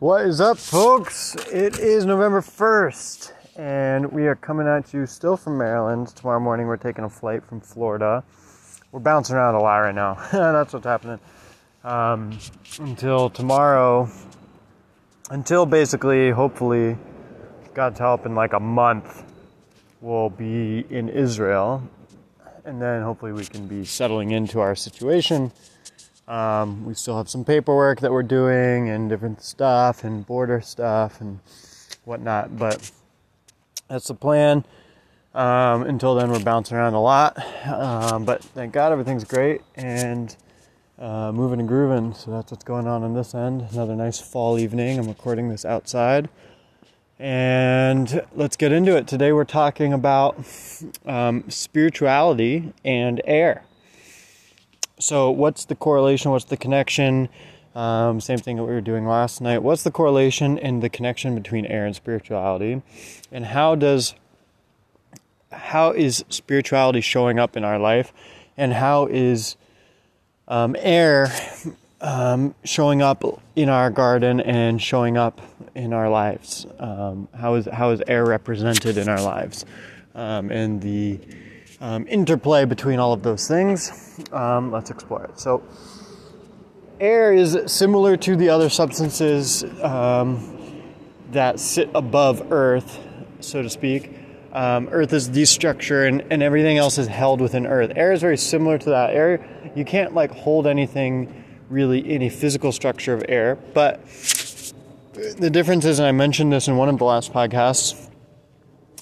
What is up, folks? It is November 1st, and we are coming at you still from Maryland. Tomorrow morning, we're taking a flight from Florida. We're bouncing around a lot right now. That's what's happening. Um, until tomorrow, until basically, hopefully, God's help, in like a month, we'll be in Israel. And then hopefully, we can be settling into our situation um, we still have some paperwork that we're doing and different stuff and border stuff and whatnot, but that's the plan. Um, until then, we're bouncing around a lot, um, but thank God everything's great and uh, moving and grooving. So that's what's going on on this end. Another nice fall evening. I'm recording this outside. And let's get into it. Today, we're talking about um, spirituality and air so what's the correlation? What's the connection? Um, same thing that we were doing last night. What's the correlation and the connection between air and spirituality? And how does how is spirituality showing up in our life? And how is um, air um, showing up in our garden and showing up in our lives? Um, how is how is air represented in our lives? Um, and the um, interplay between all of those things. Um, let's explore it. So, air is similar to the other substances um, that sit above Earth, so to speak. Um, Earth is the structure, and, and everything else is held within Earth. Air is very similar to that. Air, you can't like hold anything really any physical structure of air, but the difference is, and I mentioned this in one of the last podcasts,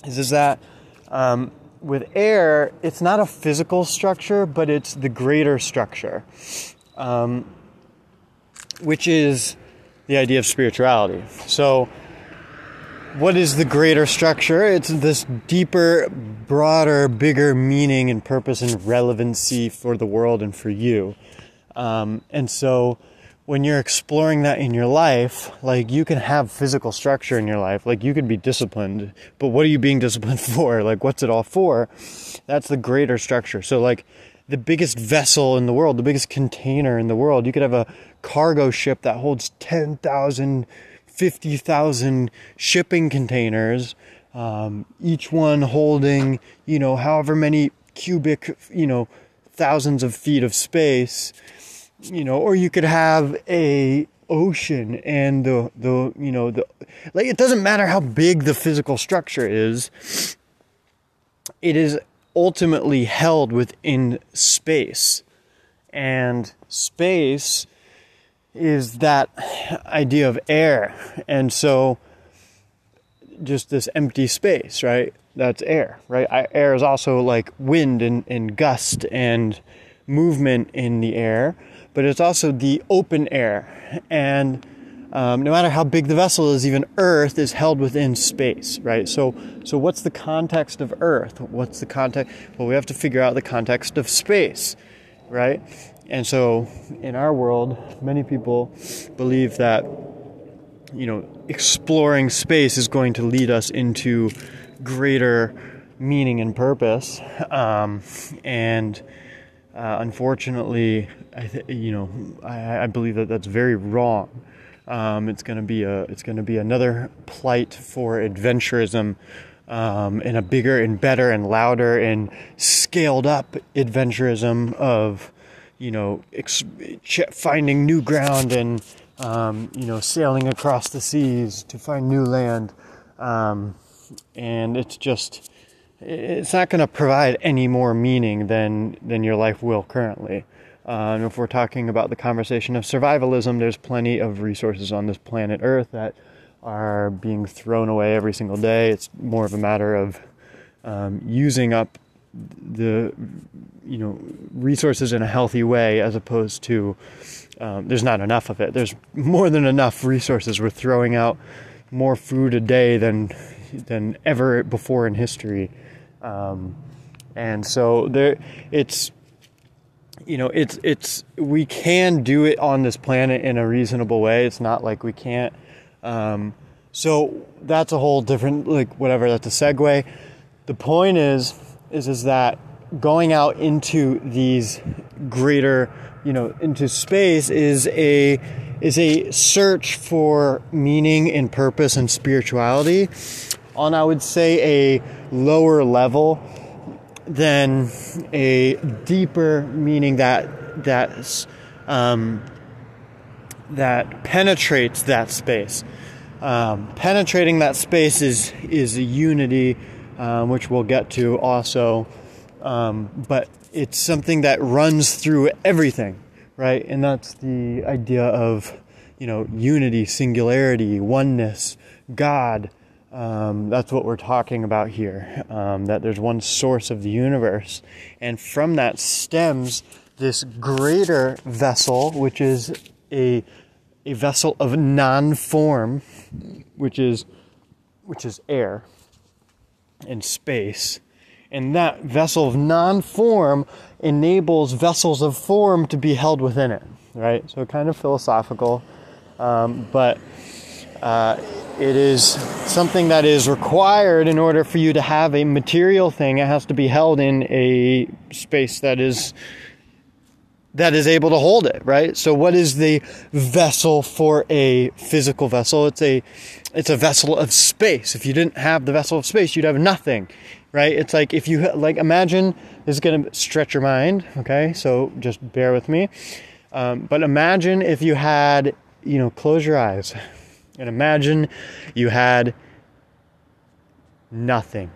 is, is that um, with air, it's not a physical structure, but it's the greater structure, um, which is the idea of spirituality. So, what is the greater structure? It's this deeper, broader, bigger meaning and purpose and relevancy for the world and for you. Um, and so, when you're exploring that in your life, like you can have physical structure in your life, like you can be disciplined, but what are you being disciplined for? Like, what's it all for? That's the greater structure. So, like, the biggest vessel in the world, the biggest container in the world, you could have a cargo ship that holds 10,000, 50,000 shipping containers, um, each one holding, you know, however many cubic, you know, thousands of feet of space you know, or you could have a ocean and the the you know the like it doesn't matter how big the physical structure is it is ultimately held within space. And space is that idea of air. And so just this empty space right? That's air right? Air is also like wind and, and gust and movement in the air but it's also the open air. And um, no matter how big the vessel is, even Earth is held within space, right? So, so what's the context of Earth? What's the context? Well, we have to figure out the context of space, right? And so, in our world, many people believe that you know exploring space is going to lead us into greater meaning and purpose, um, and uh, unfortunately, I th- you know, I, I, believe that that's very wrong. Um, it's going to be a, it's going to be another plight for adventurism, um, and a bigger and better and louder and scaled up adventurism of, you know, ex- finding new ground and, um, you know, sailing across the seas to find new land, um, and it's just it's not going to provide any more meaning than than your life will currently. Um, if we're talking about the conversation of survivalism, there's plenty of resources on this planet Earth that are being thrown away every single day. It's more of a matter of um, using up the you know resources in a healthy way as opposed to um, there's not enough of it. There's more than enough resources. We're throwing out more food a day than than ever before in history. Um, and so there, it's you know, it's it's we can do it on this planet in a reasonable way. It's not like we can't. Um, so that's a whole different like whatever. That's a segue. The point is is is that going out into these greater you know, into space is a is a search for meaning and purpose and spirituality on I would say a lower level than a deeper meaning that that um, that penetrates that space. Um, penetrating that space is is a unity, um, which we'll get to also, um, but it's something that runs through everything, right? And that's the idea of you know unity, singularity, oneness, God. Um, that's what we're talking about here. Um, that there's one source of the universe, and from that stems this greater vessel, which is a a vessel of non-form, which is which is air and space. And that vessel of non-form enables vessels of form to be held within it, right? So kind of philosophical, um, but uh, it is something that is required in order for you to have a material thing. It has to be held in a space that is that is able to hold it, right? So what is the vessel for a physical vessel? It's a it's a vessel of space. If you didn't have the vessel of space, you'd have nothing, right? It's like if you like imagine this is going to stretch your mind, okay? So just bear with me. Um, but imagine if you had, you know, close your eyes and imagine you had nothing.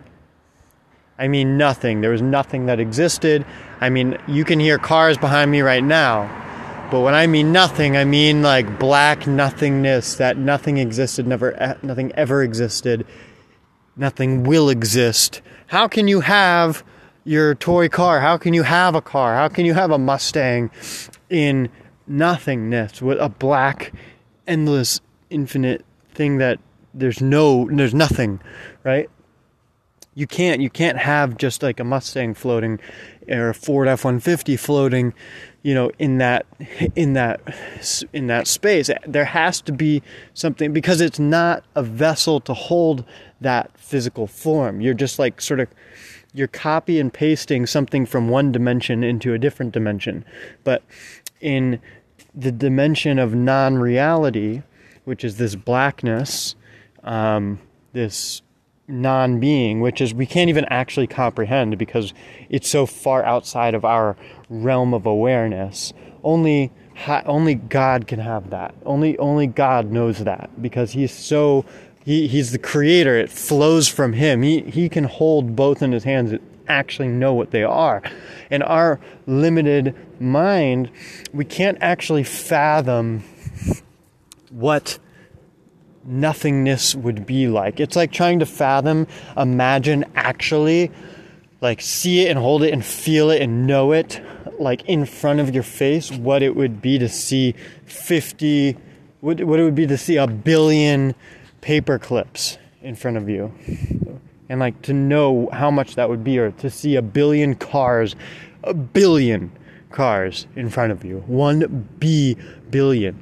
I mean, nothing. There was nothing that existed. I mean, you can hear cars behind me right now. But when I mean nothing, I mean like black nothingness that nothing existed, never nothing ever existed. Nothing will exist. How can you have your toy car? How can you have a car? How can you have a Mustang in nothingness with a black endless infinite thing that there's no there's nothing, right? you can't you can't have just like a Mustang floating or a Ford F150 floating, you know, in that in that in that space. There has to be something because it's not a vessel to hold that physical form. You're just like sort of you're copy and pasting something from one dimension into a different dimension. But in the dimension of non-reality, which is this blackness, um, this non being, which is we can't even actually comprehend because it's so far outside of our realm of awareness. Only only God can have that. Only only God knows that because he's so he, he's the creator. It flows from him. He he can hold both in his hands and actually know what they are. In our limited mind, we can't actually fathom what nothingness would be like. It's like trying to fathom, imagine actually, like see it and hold it and feel it and know it, like in front of your face, what it would be to see 50, what, what it would be to see a billion paper clips in front of you. And like to know how much that would be, or to see a billion cars, a billion cars in front of you. One B billion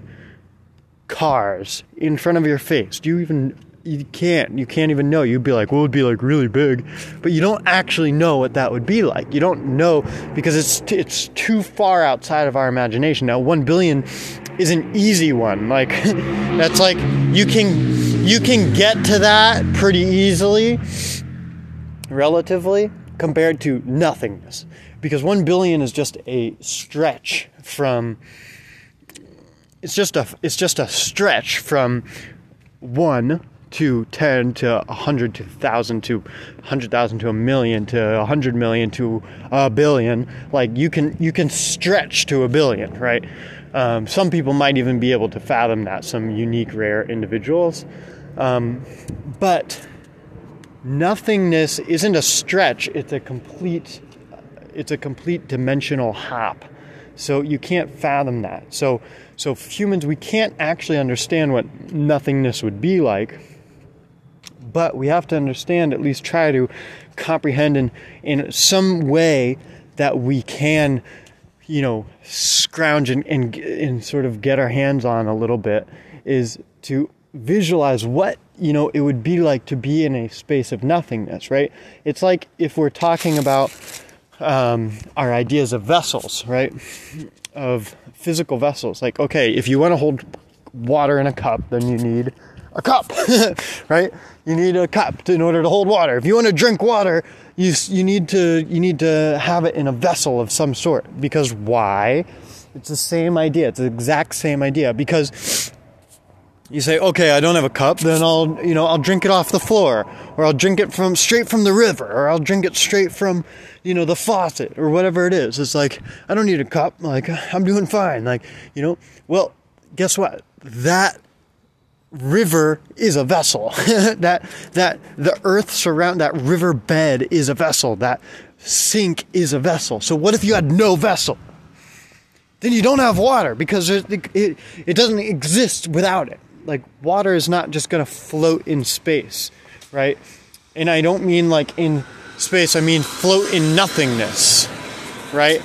cars in front of your face. Do you even you can't you can't even know. You'd be like well it'd be like really big. But you don't actually know what that would be like. You don't know because it's t- it's too far outside of our imagination. Now 1 billion is an easy one. Like that's like you can you can get to that pretty easily relatively compared to nothingness. Because 1 billion is just a stretch from it's just a it's just a stretch from one to 10 to 100 to 1000 to 100,000 to a million to 100 million to a billion. Like you can you can stretch to a billion right? Um, some people might even be able to fathom that some unique rare individuals. Um, but nothingness isn't a stretch it's a complete it's a complete dimensional hop. So you can't fathom that. So so, humans, we can't actually understand what nothingness would be like, but we have to understand, at least try to comprehend in, in some way that we can, you know, scrounge and, and, and sort of get our hands on a little bit, is to visualize what you know it would be like to be in a space of nothingness right it's like if we're talking about um, our ideas of vessels, right? Of physical vessels. Like, okay, if you want to hold water in a cup, then you need a cup, right? You need a cup in order to hold water. If you want to drink water, you you need to you need to have it in a vessel of some sort. Because why? It's the same idea. It's the exact same idea. Because you say, okay, I don't have a cup, then I'll, you know, I'll drink it off the floor, or I'll drink it from straight from the river, or I'll drink it straight from, you know, the faucet, or whatever it is. It's like, I don't need a cup. Like, I'm doing fine. Like, you know, well, guess what? That river is a vessel. that, that the earth surround, that river bed is a vessel. That sink is a vessel. So what if you had no vessel? Then you don't have water because it, it, it doesn't exist without it like water is not just going to float in space, right? And I don't mean like in space, I mean float in nothingness, right?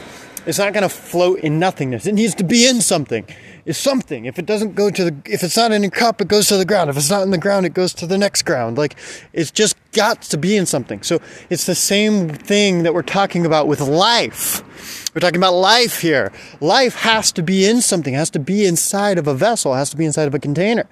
It's not going to float in nothingness. It needs to be in something. It's something. If it doesn't go to the, if it's not in a cup, it goes to the ground. If it's not in the ground, it goes to the next ground. Like it's just got to be in something. So it's the same thing that we're talking about with life. We're talking about life here. Life has to be in something, has to be inside of a vessel, has to be inside of a container.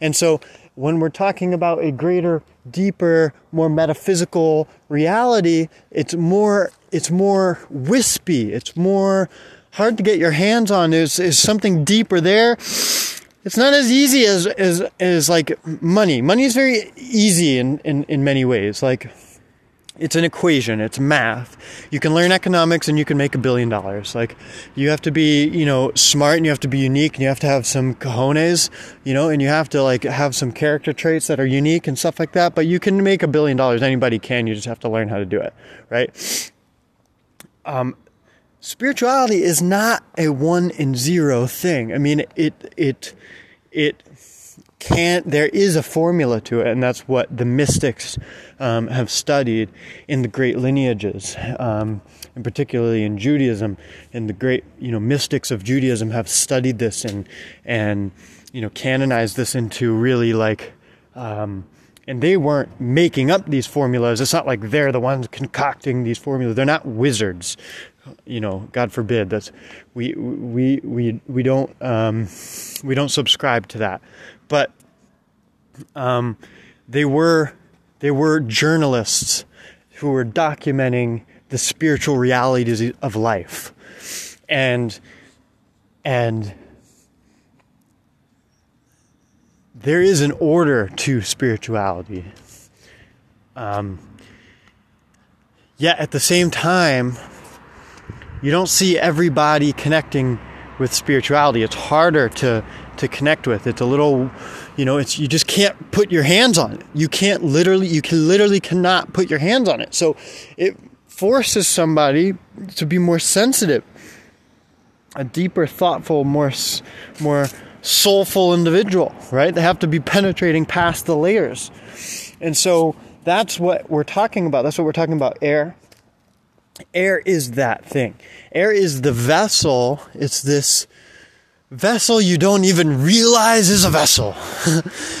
And so when we're talking about a greater, deeper, more metaphysical reality, it's more it's more wispy. It's more hard to get your hands on. Is is something deeper there? It's not as easy as as as like money. Money is very easy in in, in many ways. Like it's an equation. It's math. You can learn economics and you can make a billion dollars. Like you have to be you know smart and you have to be unique and you have to have some cojones you know and you have to like have some character traits that are unique and stuff like that but you can make a billion dollars. Anybody can. You just have to learn how to do it right? Um, spirituality is not a one and zero thing. I mean it it it can't there is a formula to it and that's what the mystics um, have studied in the great lineages um, and particularly in judaism and the great you know mystics of judaism have studied this and and you know canonized this into really like um, and they weren't making up these formulas. It's not like they're the ones concocting these formulas. They're not wizards you know god forbid. That's we we we we don't um, we don't subscribe to that but um, they were they were journalists who were documenting the spiritual realities of life, and and there is an order to spirituality. Um, yet at the same time, you don't see everybody connecting with spirituality. It's harder to to connect with. It's a little, you know, it's you just can't put your hands on it. You can't literally, you can literally cannot put your hands on it. So it forces somebody to be more sensitive, a deeper, thoughtful, more, more soulful individual. Right? They have to be penetrating past the layers, and so that's what we're talking about. That's what we're talking about. Air. Air is that thing. Air is the vessel. It's this vessel you don't even realize is a vessel.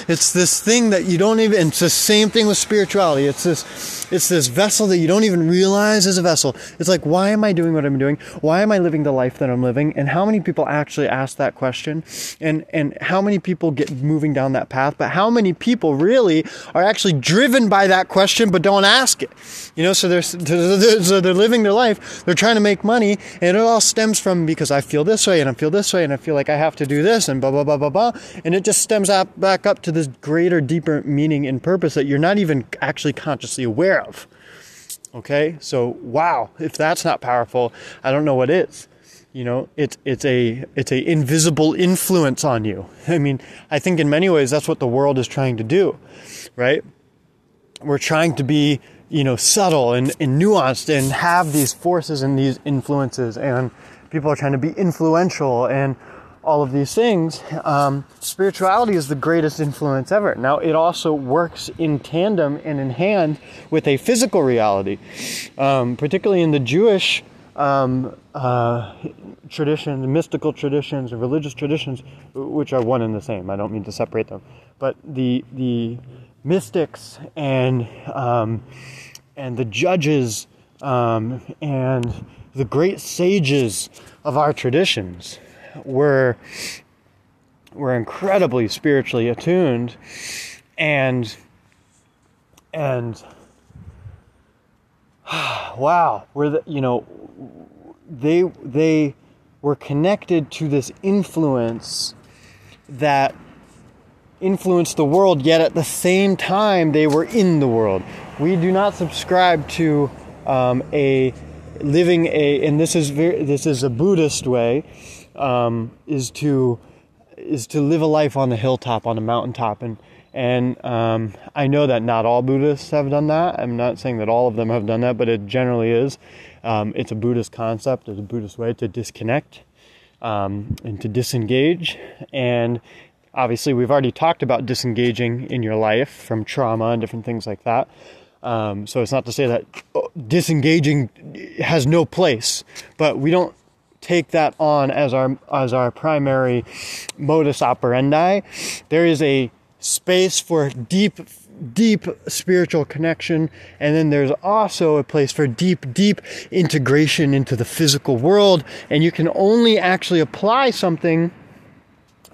it's this thing that you don't even it's the same thing with spirituality. It's this it's this vessel that you don't even realize is a vessel. It's like why am I doing what I'm doing? Why am I living the life that I'm living? And how many people actually ask that question? And and how many people get moving down that path? But how many people really are actually driven by that question but don't ask it? You know, so they're so they're living their life, they're trying to make money, and it all stems from because I feel this way and I feel this way and I feel like I have to do this and blah, blah, blah, blah, blah. And it just stems up, back up to this greater, deeper meaning and purpose that you're not even actually consciously aware of. Okay? So, wow, if that's not powerful, I don't know what is. You know, it's it's a it's a invisible influence on you. I mean, I think in many ways that's what the world is trying to do, right? We're trying to be, you know, subtle and, and nuanced and have these forces and these influences and people are trying to be influential and all of these things, um, spirituality is the greatest influence ever. Now, it also works in tandem and in hand with a physical reality, um, particularly in the Jewish um, uh, traditions, mystical traditions, religious traditions, which are one and the same. I don't mean to separate them, but the the mystics and um, and the judges um, and the great sages of our traditions were were incredibly spiritually attuned and and wow were the, you know they they were connected to this influence that influenced the world yet at the same time they were in the world. We do not subscribe to um, a living a and this is very this is a buddhist way um, is to is to live a life on the hilltop on the mountaintop and and um, I know that not all Buddhists have done that. I'm not saying that all of them have done that, but it generally is. Um, it's a Buddhist concept, it's a Buddhist way to disconnect um, and to disengage. And obviously, we've already talked about disengaging in your life from trauma and different things like that. Um, so it's not to say that oh, disengaging has no place, but we don't take that on as our as our primary modus operandi. There is a space for deep deep spiritual connection and then there's also a place for deep deep integration into the physical world and you can only actually apply something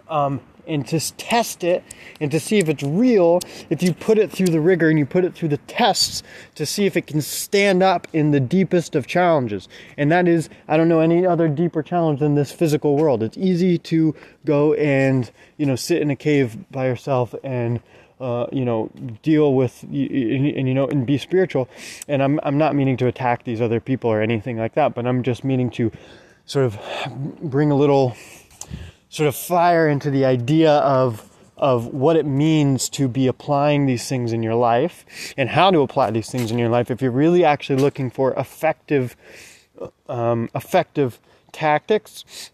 um, and to test it and to see if it's real if you put it through the rigor and you put it through the tests to see if it can stand up in the deepest of challenges and that is i don't know any other deeper challenge than this physical world it's easy to go and you know sit in a cave by yourself and uh, you know, deal with and, and, you know and be spiritual. And I'm I'm not meaning to attack these other people or anything like that, but I'm just meaning to sort of bring a little sort of fire into the idea of of what it means to be applying these things in your life and how to apply these things in your life if you're really actually looking for effective um, effective tactics.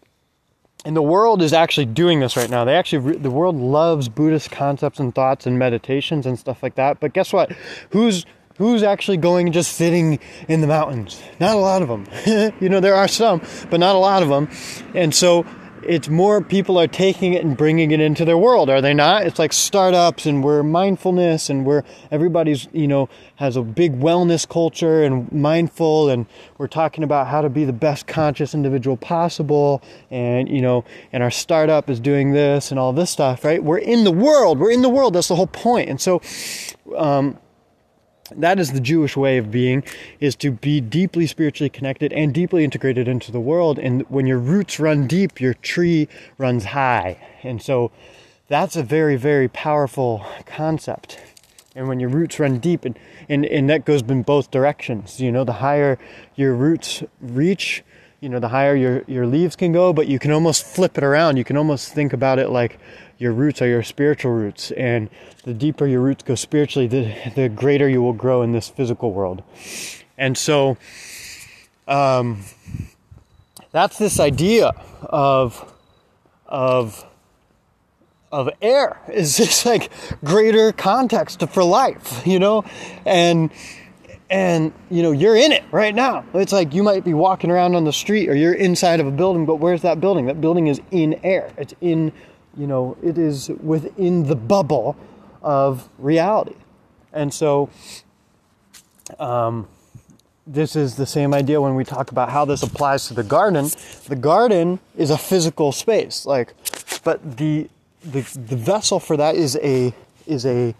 And the world is actually doing this right now. They actually the world loves buddhist concepts and thoughts and meditations and stuff like that. But guess what? Who's who's actually going and just sitting in the mountains? Not a lot of them you know there are some but not a lot of them and so it's more people are taking it and bringing it into their world, are they not? It's like startups and we're mindfulness and we're everybody's, you know, has a big wellness culture and mindful and we're talking about how to be the best conscious individual possible and, you know, and our startup is doing this and all this stuff, right? We're in the world. We're in the world. That's the whole point. And so, um, that is the Jewish way of being is to be deeply spiritually connected and deeply integrated into the world. And when your roots run deep your tree runs high. And so that's a very very powerful concept. And when your roots run deep and, and, and that goes in both directions. You know the higher your roots reach you know the higher your, your leaves can go but you can almost flip it around. You can almost think about it like your roots are your spiritual roots. And the deeper your roots go spiritually, the, the greater you will grow in this physical world. And so, um, that's this idea of, of, of air is this like greater context for life, you know? And, and you know you're in it right now it's like you might be walking around on the street or you're inside of a building but where's that building that building is in air it's in you know, it is within the bubble of reality. And so, um, this is the same idea when we talk about how this applies to the garden. The garden is a physical space, like, but the the, the vessel for that is a is a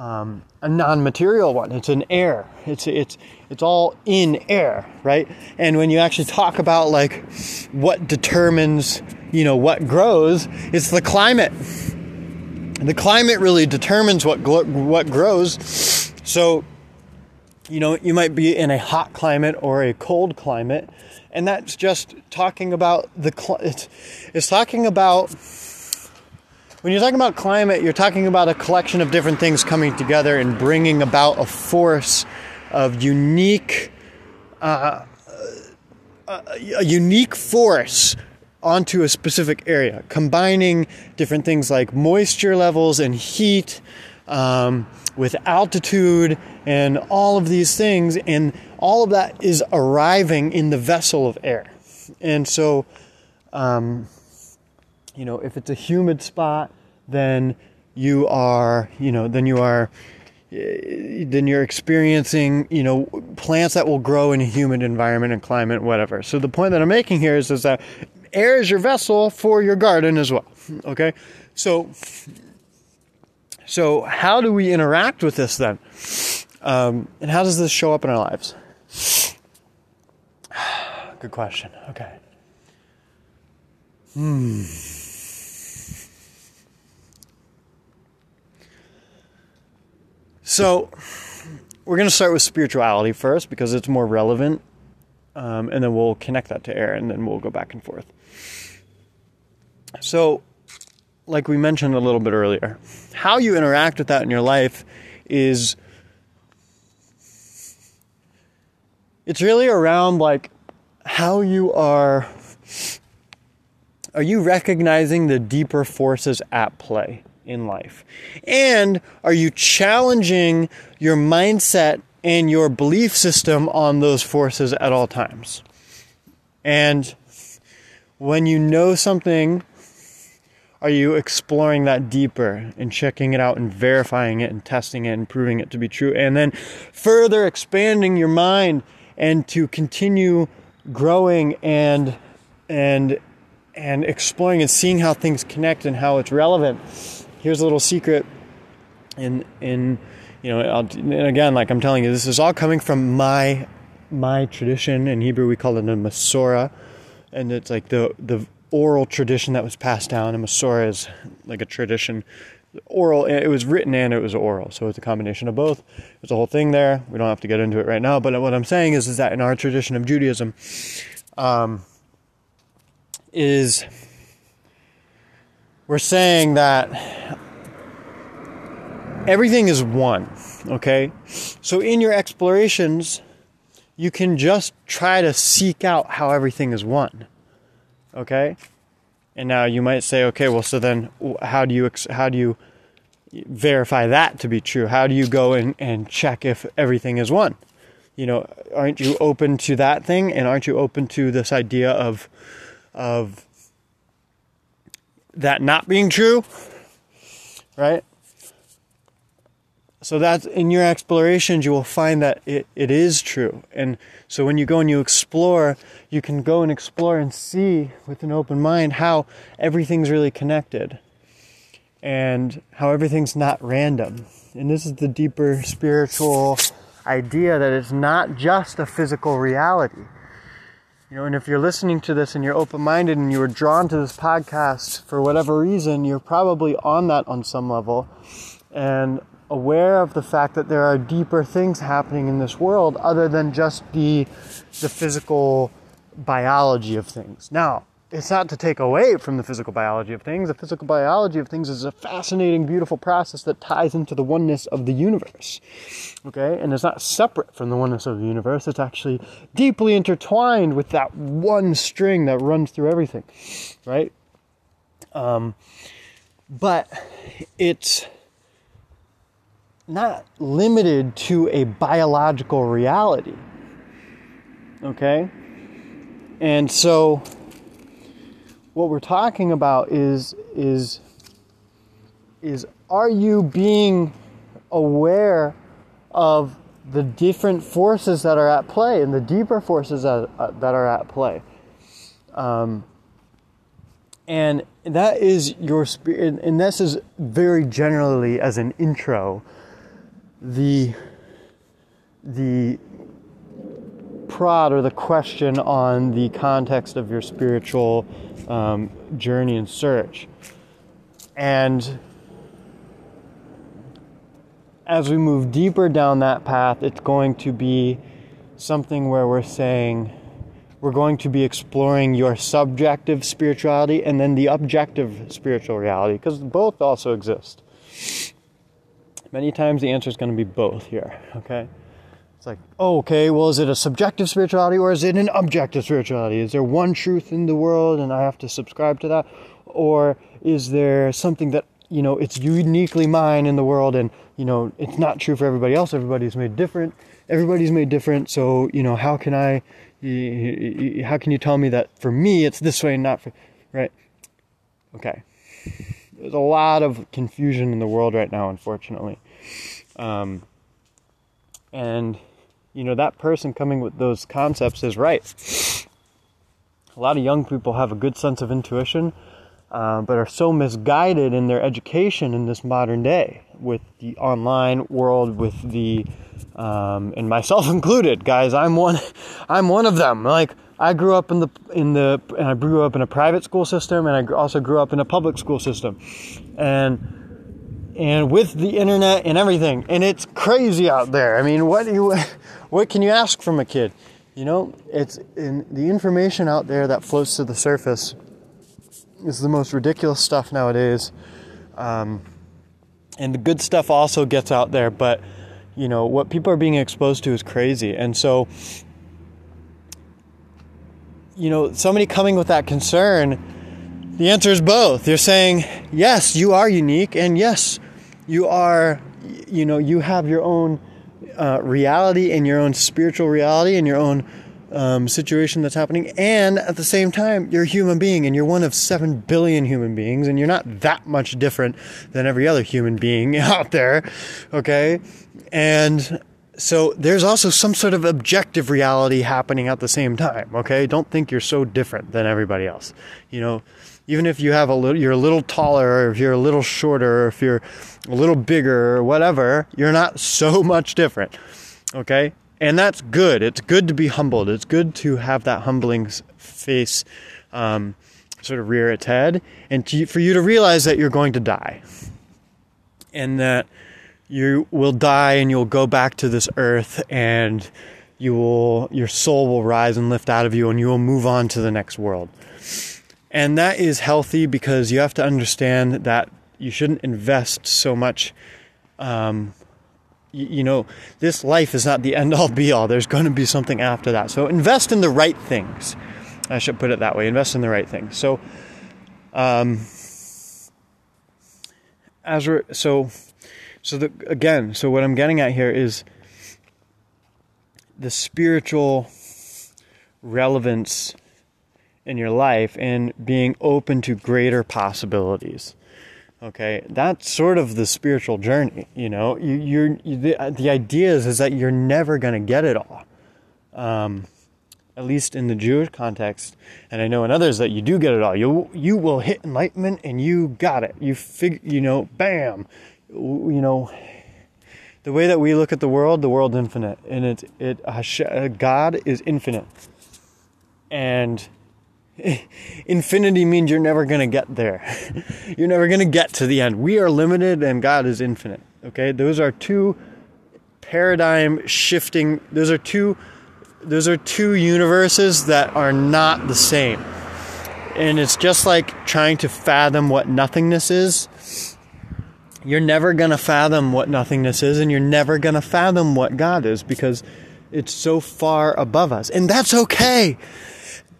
um, a non-material one. It's an air. It's it's it's all in air, right? And when you actually talk about like what determines, you know, what grows, it's the climate. The climate really determines what what grows. So, you know, you might be in a hot climate or a cold climate, and that's just talking about the it's, it's talking about when you're talking about climate, you're talking about a collection of different things coming together and bringing about a force of unique, uh, uh a unique force onto a specific area, combining different things like moisture levels and heat um, with altitude and all of these things, and all of that is arriving in the vessel of air. And so, um, you know, if it's a humid spot, then you are, you know, then you are, then you're experiencing, you know, plants that will grow in a humid environment and climate, whatever. So the point that I'm making here is, is that air is your vessel for your garden as well. Okay, so so how do we interact with this then, um, and how does this show up in our lives? Good question. Okay. Hmm. So, we're going to start with spirituality first because it's more relevant, um, and then we'll connect that to air, and then we'll go back and forth. So, like we mentioned a little bit earlier, how you interact with that in your life is it's really around like how you are are you recognizing the deeper forces at play in life? And are you challenging your mindset and your belief system on those forces at all times? And when you know something, are you exploring that deeper and checking it out and verifying it and testing it and proving it to be true? And then further expanding your mind and to continue growing and and and exploring and seeing how things connect and how it's relevant. Here's a little secret. In in you know, I'll, and again, like I'm telling you, this is all coming from my my tradition. In Hebrew, we call it a Masorah, and it's like the the oral tradition that was passed down. And Masorah is like a tradition, oral. It was written and it was oral, so it's a combination of both. There's a whole thing there. We don't have to get into it right now. But what I'm saying is, is that in our tradition of Judaism, um, is we're saying that everything is one, okay? So in your explorations, you can just try to seek out how everything is one, okay? And now you might say, okay, well, so then how do you how do you verify that to be true? How do you go and, and check if everything is one? You know, aren't you open to that thing? And aren't you open to this idea of of that not being true, right? So that's in your explorations, you will find that it, it is true. And so when you go and you explore, you can go and explore and see with an open mind how everything's really connected and how everything's not random. And this is the deeper spiritual idea that it's not just a physical reality you know, and if you're listening to this and you're open minded and you were drawn to this podcast for whatever reason, you're probably on that on some level and aware of the fact that there are deeper things happening in this world other than just the, the physical biology of things. Now, it's not to take away from the physical biology of things. The physical biology of things is a fascinating, beautiful process that ties into the oneness of the universe. Okay? And it's not separate from the oneness of the universe. It's actually deeply intertwined with that one string that runs through everything. Right? Um, but it's not limited to a biological reality. Okay? And so what we're talking about is is is are you being aware of the different forces that are at play and the deeper forces that, uh, that are at play? Um, and that is your spirit and this is very generally as an intro the the prod or the question on the context of your spiritual um, journey and search. And as we move deeper down that path, it's going to be something where we're saying we're going to be exploring your subjective spirituality and then the objective spiritual reality because both also exist. Many times the answer is going to be both here, okay? It's like, oh, okay, well, is it a subjective spirituality or is it an objective spirituality? Is there one truth in the world and I have to subscribe to that? Or is there something that, you know, it's uniquely mine in the world and, you know, it's not true for everybody else? Everybody's made different. Everybody's made different. So, you know, how can I, how can you tell me that for me it's this way and not for, right? Okay. there's a lot of confusion in the world right now, unfortunately. Um, and you know that person coming with those concepts is right. A lot of young people have a good sense of intuition, uh, but are so misguided in their education in this modern day with the online world, with the um, and myself included, guys. I'm one. I'm one of them. Like I grew up in the in the and I grew up in a private school system, and I also grew up in a public school system, and and with the internet and everything, and it's crazy out there. I mean, what you what can you ask from a kid? You know, it's in the information out there that floats to the surface is the most ridiculous stuff nowadays. Um, and the good stuff also gets out there, but you know what people are being exposed to is crazy, and so you know somebody coming with that concern, the answer is both. You're saying yes, you are unique, and yes, you are, you know, you have your own uh, reality and your own spiritual reality and your own um, situation that's happening. And at the same time, you're a human being and you're one of 7 billion human beings and you're not that much different than every other human being out there. Okay. And so there's also some sort of objective reality happening at the same time. Okay. Don't think you're so different than everybody else. You know, even if you have a little, you're a little taller, or if you're a little shorter, or if you're a little bigger, or whatever, you're not so much different. Okay and that's good. It's good to be humbled. It's good to have that humbling face um, sort of rear its head, and to, for you to realize that you're going to die, and that you will die, and you'll go back to this earth, and you will your soul will rise and lift out of you, and you will move on to the next world. And that is healthy because you have to understand that you shouldn't invest so much um, you know, this life is not the end all be all. There's going to be something after that. So invest in the right things. I should put it that way. Invest in the right things. So, um, as we're, so, so the, again, so what I'm getting at here is the spiritual relevance in your life and being open to greater possibilities. Okay, that's sort of the spiritual journey. You know, you, you're you, the, the idea is, is that you're never going to get it all. Um, at least in the Jewish context, and I know in others that you do get it all. You you will hit enlightenment, and you got it. You fig, you know, bam, you know. The way that we look at the world, the world's infinite, and it it God is infinite, and infinity means you're never going to get there. you're never going to get to the end. We are limited and God is infinite. Okay? Those are two paradigm shifting those are two those are two universes that are not the same. And it's just like trying to fathom what nothingness is. You're never going to fathom what nothingness is and you're never going to fathom what God is because it's so far above us. And that's okay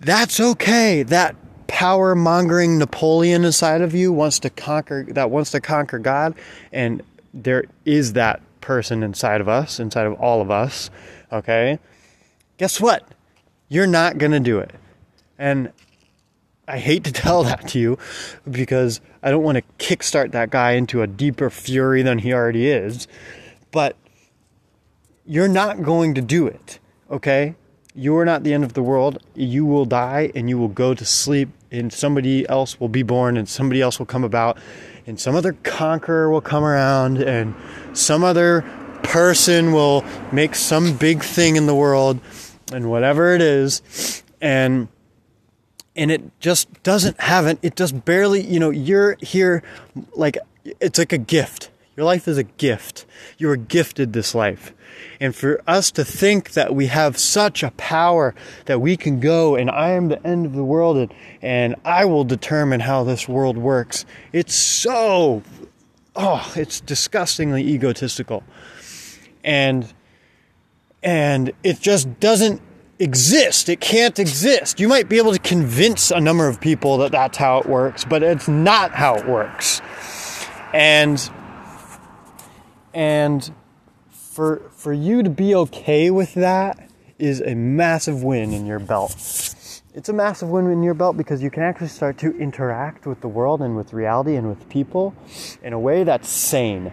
that's okay. That power mongering Napoleon inside of you wants to conquer that wants to conquer God and there is that person inside of us, inside of all of us, okay? Guess what? You're not to do it. And I hate to tell that to you because I don't want to kickstart that guy into a deeper fury than he already is. But you're not going to do it, okay? You are not the end of the world. You will die and you will go to sleep, and somebody else will be born, and somebody else will come about, and some other conqueror will come around, and some other person will make some big thing in the world, and whatever it is, and and it just doesn't have it. It just barely, you know, you're here like it's like a gift. Your life is a gift. You are gifted this life. And for us to think that we have such a power that we can go and I am the end of the world and, and I will determine how this world works, it's so, oh, it's disgustingly egotistical. And, and it just doesn't exist. It can't exist. You might be able to convince a number of people that that's how it works, but it's not how it works. And, and, for for you to be okay with that is a massive win in your belt. It's a massive win in your belt because you can actually start to interact with the world and with reality and with people in a way that's sane.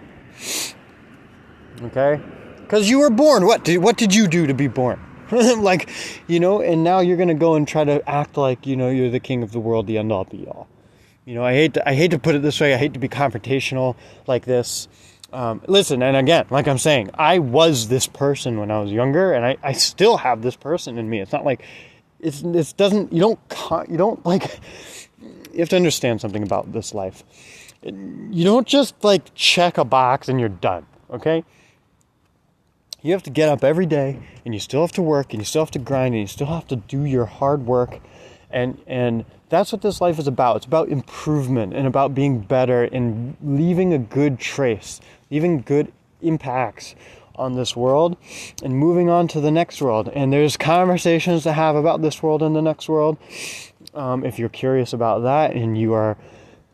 Okay? Because you were born. What did, what did you do to be born? like, you know, and now you're going to go and try to act like, you know, you're the king of the world, the end all be all. You know, I hate to, I hate to put it this way. I hate to be confrontational like this. Um, listen, and again, like I'm saying, I was this person when I was younger, and I, I still have this person in me. It's not like it's it doesn't you don't you don't like you have to understand something about this life. You don't just like check a box and you're done. Okay, you have to get up every day and you still have to work and you still have to grind and you still have to do your hard work and and that's what this life is about. It's about improvement and about being better and leaving a good trace leaving good impacts on this world and moving on to the next world. And there's conversations to have about this world and the next world um, if you're curious about that and you are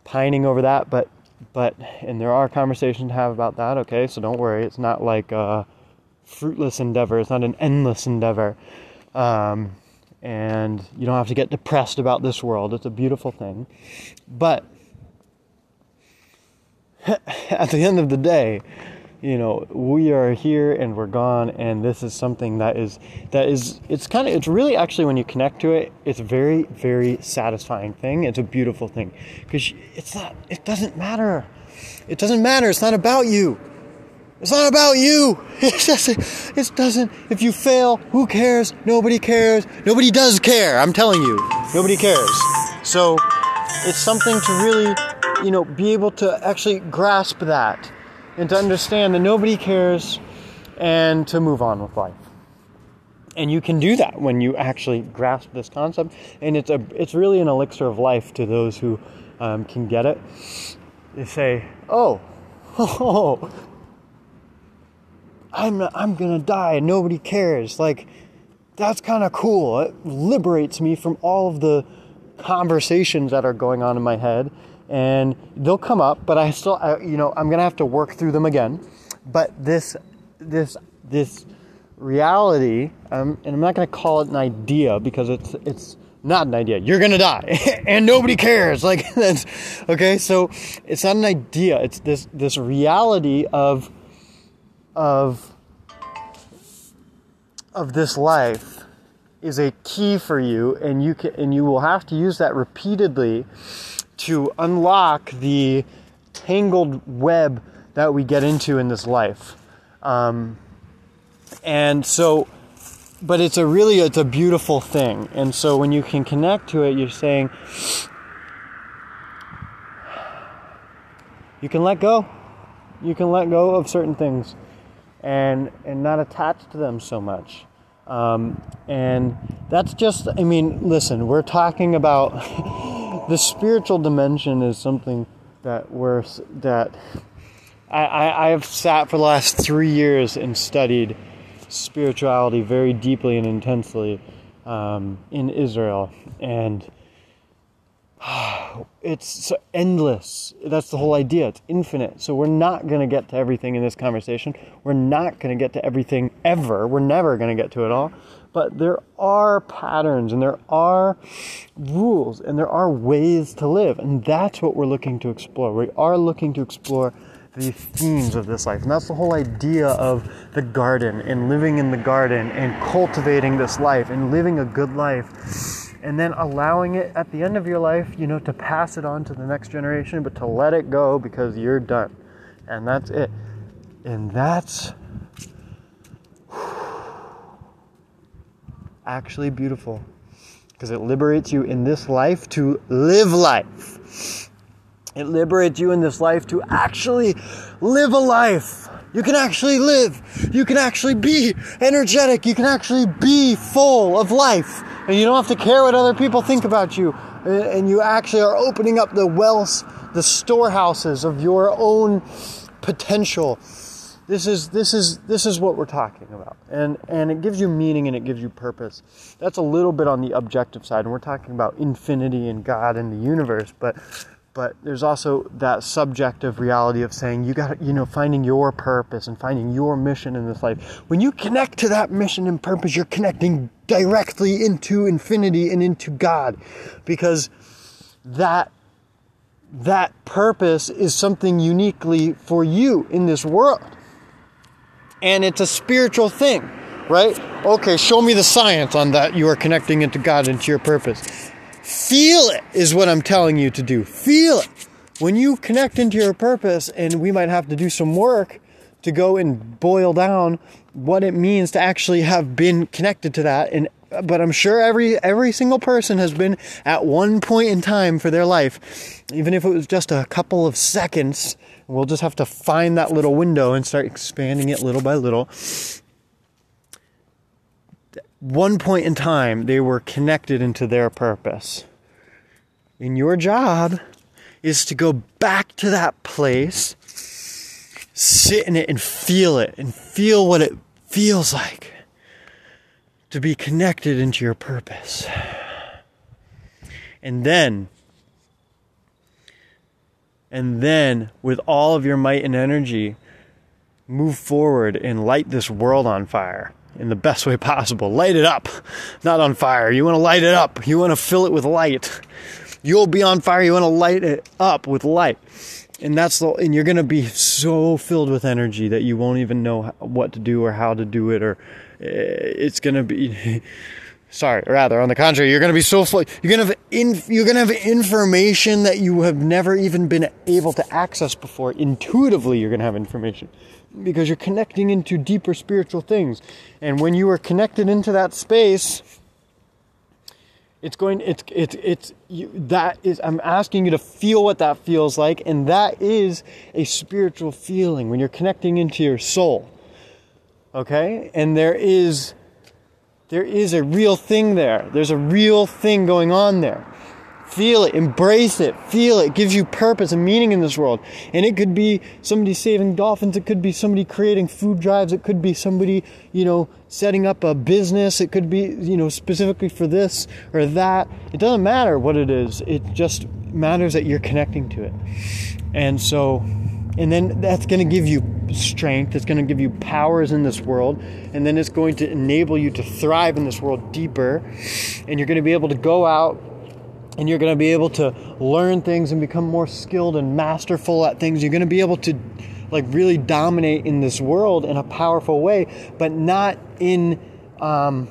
pining over that. But but and there are conversations to have about that okay? So don't worry. It's not like uh fruitless endeavor. It's not an endless endeavor. Um, and you don't have to get depressed about this world. It's a beautiful thing. But at the end of the day, you know, we are here and we're gone, and this is something that is that is it's kind of it's really actually when you connect to it, it's a very very satisfying thing. It's a beautiful thing because it's not. It doesn't matter. It doesn't matter. It's not about you. It's not about you. It's just, it doesn't, if you fail, who cares? Nobody cares. Nobody does care. I'm telling you. Nobody cares. So it's something to really, you know, be able to actually grasp that and to understand that nobody cares and to move on with life. And you can do that when you actually grasp this concept. And it's a, it's really an elixir of life to those who um, can get it. They say, oh, oh, I'm I'm gonna die and nobody cares. Like that's kind of cool. It liberates me from all of the conversations that are going on in my head, and they'll come up. But I still, I, you know, I'm gonna have to work through them again. But this this this reality, um, and I'm not gonna call it an idea because it's it's not an idea. You're gonna die, and nobody cares. Like that's okay. So it's not an idea. It's this this reality of of of this life is a key for you and you can and you will have to use that repeatedly to unlock the tangled web that we get into in this life. Um, and so but it's a really it's a beautiful thing. And so when you can connect to it you're saying you can let go. You can let go of certain things and and not attached to them so much. Um, and that's just, I mean, listen, we're talking about the spiritual dimension is something that we're that I, I, have sat for the last three years and studied spirituality very deeply and intensely um, in Israel, and it's endless. That's the whole idea. It's infinite. So we're not going to get to everything in this conversation. We're not going to get to everything ever. We're never going to get to it all. But there are patterns and there are rules and there are ways to live. And that's what we're looking to explore. We are looking to explore the themes of this life. And that's the whole idea of the garden and living in the garden and cultivating this life and living a good life and then allowing it at the end of your life, you know, to pass it on to the next generation, but to let it go because you're done. And that's it. And that's actually beautiful because it liberates you in this life to live life. It liberates you in this life to actually live a life. You can actually live. You can actually be energetic. You can actually be full of life and you don't have to care what other people think about you. Uh, and you actually are opening up the wells, the storehouses of your own potential. This is this is this is what we're talking about, and and it gives you meaning and it gives you purpose. That's a little bit on the objective side, and we're talking about infinity and God and the universe. But but there's also that subjective reality of saying you got you know finding your purpose and finding your mission in this life. When you connect to that mission and purpose you're connecting directly into infinity and into god because that that purpose is something uniquely for you in this world. And it's a spiritual thing right? Okay show me the science on that you are connecting into god into your purpose Feel it is what I'm telling you to do. Feel it. When you connect into your purpose, and we might have to do some work to go and boil down what it means to actually have been connected to that and but I'm sure every every single person has been at one point in time for their life, even if it was just a couple of seconds. We'll just have to find that little window and start expanding it little by little one point in time, they were connected into their purpose. And your job is to go back to that place, sit in it, and feel it, and feel what it feels like to be connected into your purpose. And then, and then, with all of your might and energy, move forward and light this world on fire in the best way possible. Light it up, not on fire. You want to light it up. You want to fill it with light. You'll be on fire. You want to light it up with light. And that's the, and you're going to be so filled with energy that you won't even know what to do or how to do it or eh, it's going to be sorry, rather on the contrary, you're going to be so full. You're going to have in, you're going to have information that you have never even been able to access before. Intuitively, you're going to have information because you're connecting into deeper spiritual things. And when you are connected into that space, it's going it's it's it's you, that is I'm asking you to feel what that feels like and that is a spiritual feeling when you're connecting into your soul. Okay? And there is there is a real thing there. There's a real thing going on there. Feel it, embrace it, feel it. it. gives you purpose and meaning in this world. And it could be somebody saving dolphins, it could be somebody creating food drives, it could be somebody, you know, setting up a business, it could be, you know, specifically for this or that. It doesn't matter what it is, it just matters that you're connecting to it. And so and then that's going to give you strength it's going to give you powers in this world and then it's going to enable you to thrive in this world deeper and you're going to be able to go out and you're going to be able to learn things and become more skilled and masterful at things you're going to be able to like really dominate in this world in a powerful way but not in um,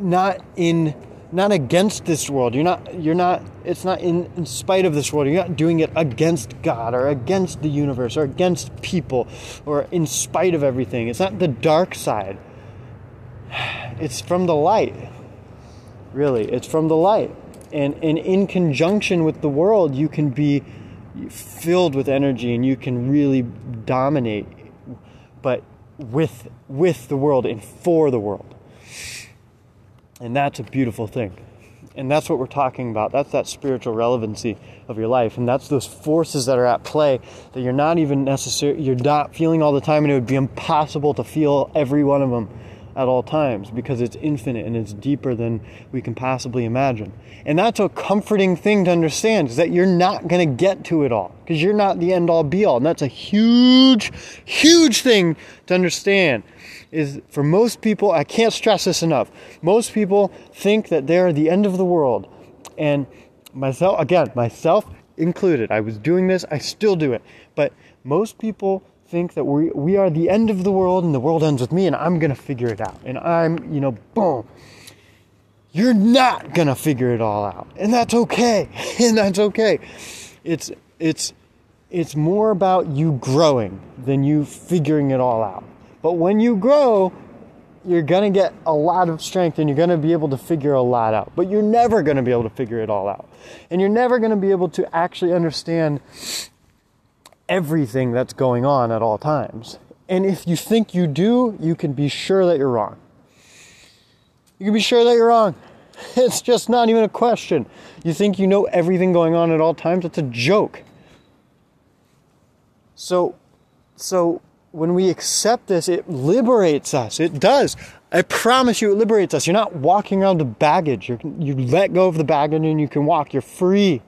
not in not against this world. You're not you're not it's not in, in spite of this world. You're not doing it against God or against the universe or against people or in spite of everything. It's not the dark side. It's from the light. Really, it's from the light. And and in conjunction with the world, you can be filled with energy and you can really dominate but with with the world and for the world. And that's a beautiful thing. And that's what we're talking about. That's that spiritual relevancy of your life. And that's those forces that are at play that you're not even necessary, you're not feeling all the time, and it would be impossible to feel every one of them at all times because it's infinite and it's deeper than we can possibly imagine. And that's a comforting thing to understand is that you're not going to get to it all because you're not the end all be all. And that's a huge, huge thing to understand is for most people, I can't stress this enough. Most people think that they're the end of the world. And myself, again, myself included, I was doing this, I still do it. But most people think that we, we are the end of the world and the world ends with me and I'm to figure it out. And I'm, you know, boom. You're not to figure it all out. And that's okay. and that's okay. It's, it's, it's more about you growing than you figuring it all out. But when you grow, you're going to get a lot of strength and you're going to be able to figure a lot out. But you're never going to be able to figure it all out. And you're never going to be able to actually understand everything that's going on at all times. And if you think you do, you can be sure that you're wrong. You can be sure that you're wrong. It's just not even a question. You think you know everything going on at all times? It's a joke. So, so when we accept this, it liberates us. It does. I promise you, it liberates us. You're not walking around with baggage. You're, you let go of the baggage and you can walk. You're free.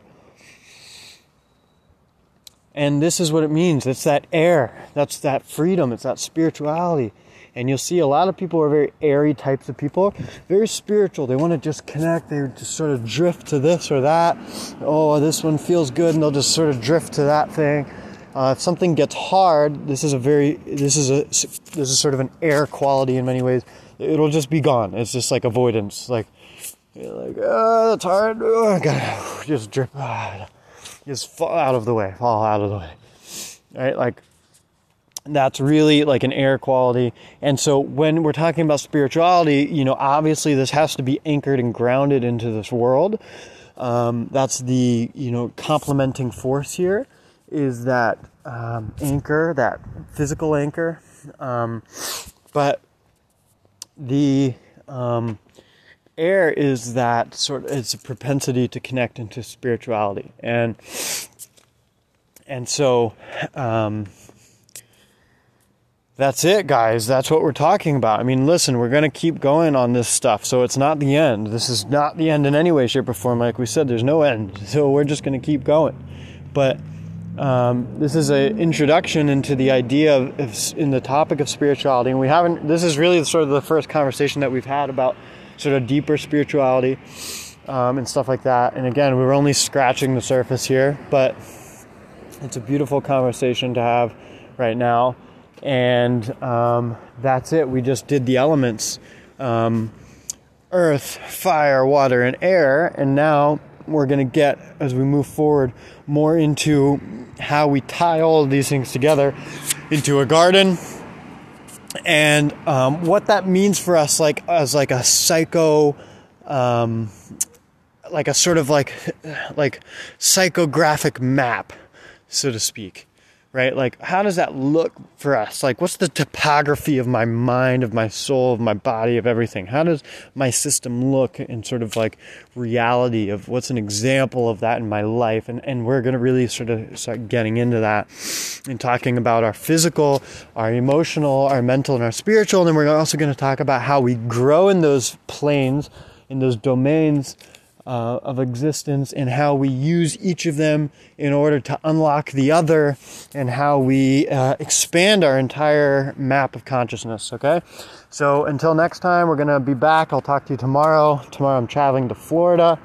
And this is what it means. It's that air. That's that freedom. It's that spirituality. And you'll see a lot of people are very airy types of people, very spiritual. They want to just connect. They just sort of drift to this or that. Oh, this one feels good, and they'll just sort of drift to that thing. Uh, if something gets hard, this is a very this is a this is sort of an air quality in many ways. It'll just be gone. It's just like avoidance. Like you're like, oh, that's hard. Oh, I gotta just drip. Ah, just fall out of the way. Fall out of the way. Right? Like that's really like an air quality. And so when we're talking about spirituality, you know, obviously this has to be anchored and grounded into this world. Um, that's the, you know, complementing force here is that um, anchor, that physical anchor. Um, but the um, air is that sort of it's a propensity to connect into spirituality. And and so um, that's it guys. That's what we're talking about. I mean listen we're going to keep going on this stuff. So it's not the end. This is not the end in any way shape or form. Like we said there's no end. So we're just going to keep going. But um, this is an introduction into the idea of, of in the topic of spirituality. And we haven't this is really sort of the first conversation that we've had about sort of deeper spirituality um, and stuff like that. And again, we were only scratching the surface here, but it's a beautiful conversation to have right now. And um, that's it. We just did the elements um, earth, fire, water, and air. And now we're going to get, as we move forward, more into how we tie all of these things together into a garden and um, what that means for us, like as like a psycho, um, like a sort of like like psychographic map, so to speak right? Like, how does that look for us? Like, what's the topography of my mind, of my soul, of my body, of everything? How does my system look in sort of like reality of what's an example of that in my life? And, and we're going to really sort of start getting into that and talking about our physical, our emotional, our mental, and our spiritual. And then we're also going to talk about how we grow in those planes, in those domains uh, of existence and how we use each of them in order to unlock the other and how we uh, expand our entire map of consciousness. Okay? So until next time, we're going to be back. I'll talk to you tomorrow. Tomorrow, I'm traveling to Florida.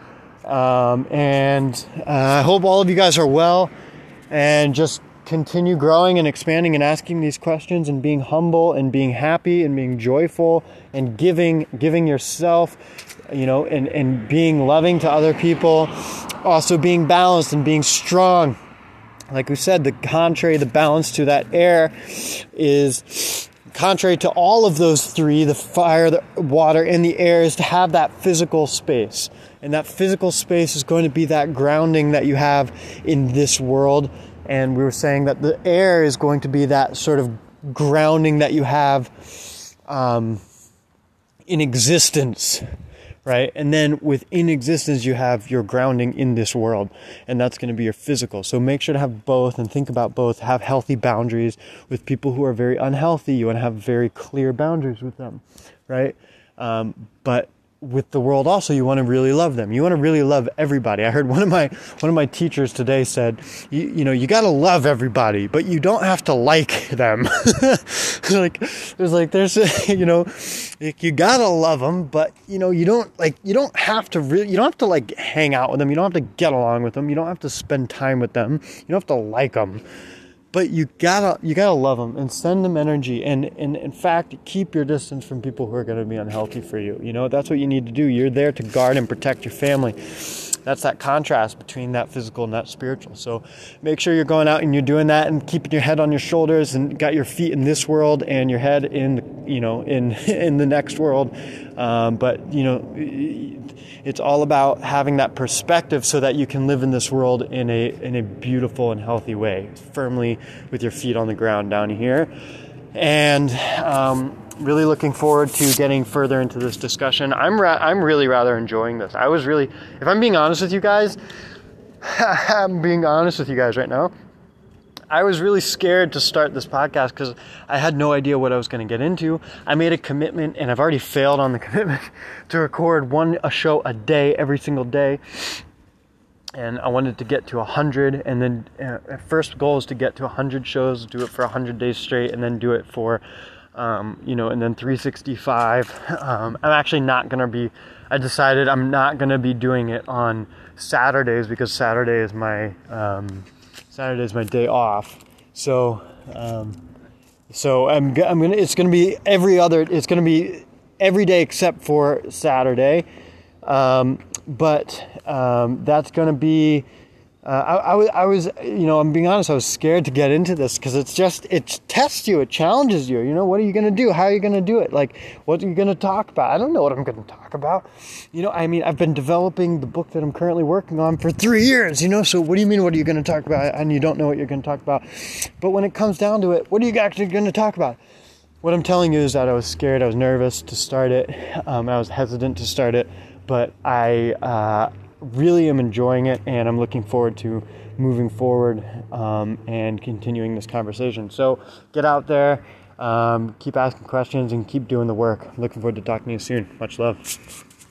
Um, and uh, I hope all of you guys are well and just continue growing and expanding and asking these questions and being humble and being happy and being joyful and giving giving yourself you know, and, and being loving to other people, also being balanced and being strong. Like we said, the contrary, the balance to that air is contrary to all of those three the fire, the water, and the air is to have that physical space. And that physical space is going to be that grounding that you have in this world. And we were saying that the air is going to be that sort of grounding that you have um, in existence right? And then within existence, you have your grounding in this world, and that's going to be your physical. So make sure to have both and think about both. Have healthy boundaries with people who are very unhealthy. You want to have very clear boundaries with them, right? Um, but with the world also you want to really love them. You want to really love everybody. I heard one of my one of my teachers today said you, know you got to love everybody but you don't have to like them. Like there's like there's you know you got to love them but you know you don't like you don't have to really you don't have to like hang out with them you don't have to get along with them you don't have to spend time with them. You don't have to like them but you gotta you gotta love them and send them energy and, and in fact keep your distance from people who are going to be unhealthy for you. You know that's what you need to do. You're there to guard and protect your family. That's that contrast between that physical and that spiritual. So make sure you're going out and you're doing that and keeping your head on your shoulders and got your feet in this world and your head in you know in in the next world. Um, but you know it's all about having that perspective so that you can live in this world in a in a beautiful and healthy way, firmly with your feet on the ground down here. And um, really looking forward to getting further into this discussion. I'm ra- I'm really rather enjoying this. I was really, if I'm being honest with you guys, I'm being honest with you guys right now. I was really scared to start this podcast because I had no idea what I was going to get into. I made a commitment, and I've already failed on the commitment to record one a show a day every single day. and I wanted to get to 100 and then uh, first goal is to get to 100 shows do it for 100 days straight and then do it for um, you know and then 365 um, I'm actually not gonna be I decided I'm not gonna be doing it on Saturdays because Saturday is my um, Saturday is my day off so um, so I'm, I'm gonna it's gonna be every other it's gonna be every day except for Saturday um, but um, that's to be. Uh, I, I, was, I was, you know, I'm being honest. I was scared to get into this because it's just it tests you, it challenges you. You know, what are you going to do? How are you going to do it? Like, what are you going to talk about? I don't know what I'm going to talk about. You know, I mean, I've been developing the book that I'm currently working on for three years. You know, so what do you mean? What are you going to talk about? And you don't know what you're going to talk about. But when it comes down to it, what are you actually going to talk about? What I'm telling you is that I was scared. I was nervous to start it. Um, I was hesitant to start it but I uh, really am enjoying it and I'm looking forward to moving forward um, and continuing this conversation. So get out there, um, keep asking questions, and keep doing the work. Looking forward to talking to you soon. Much love.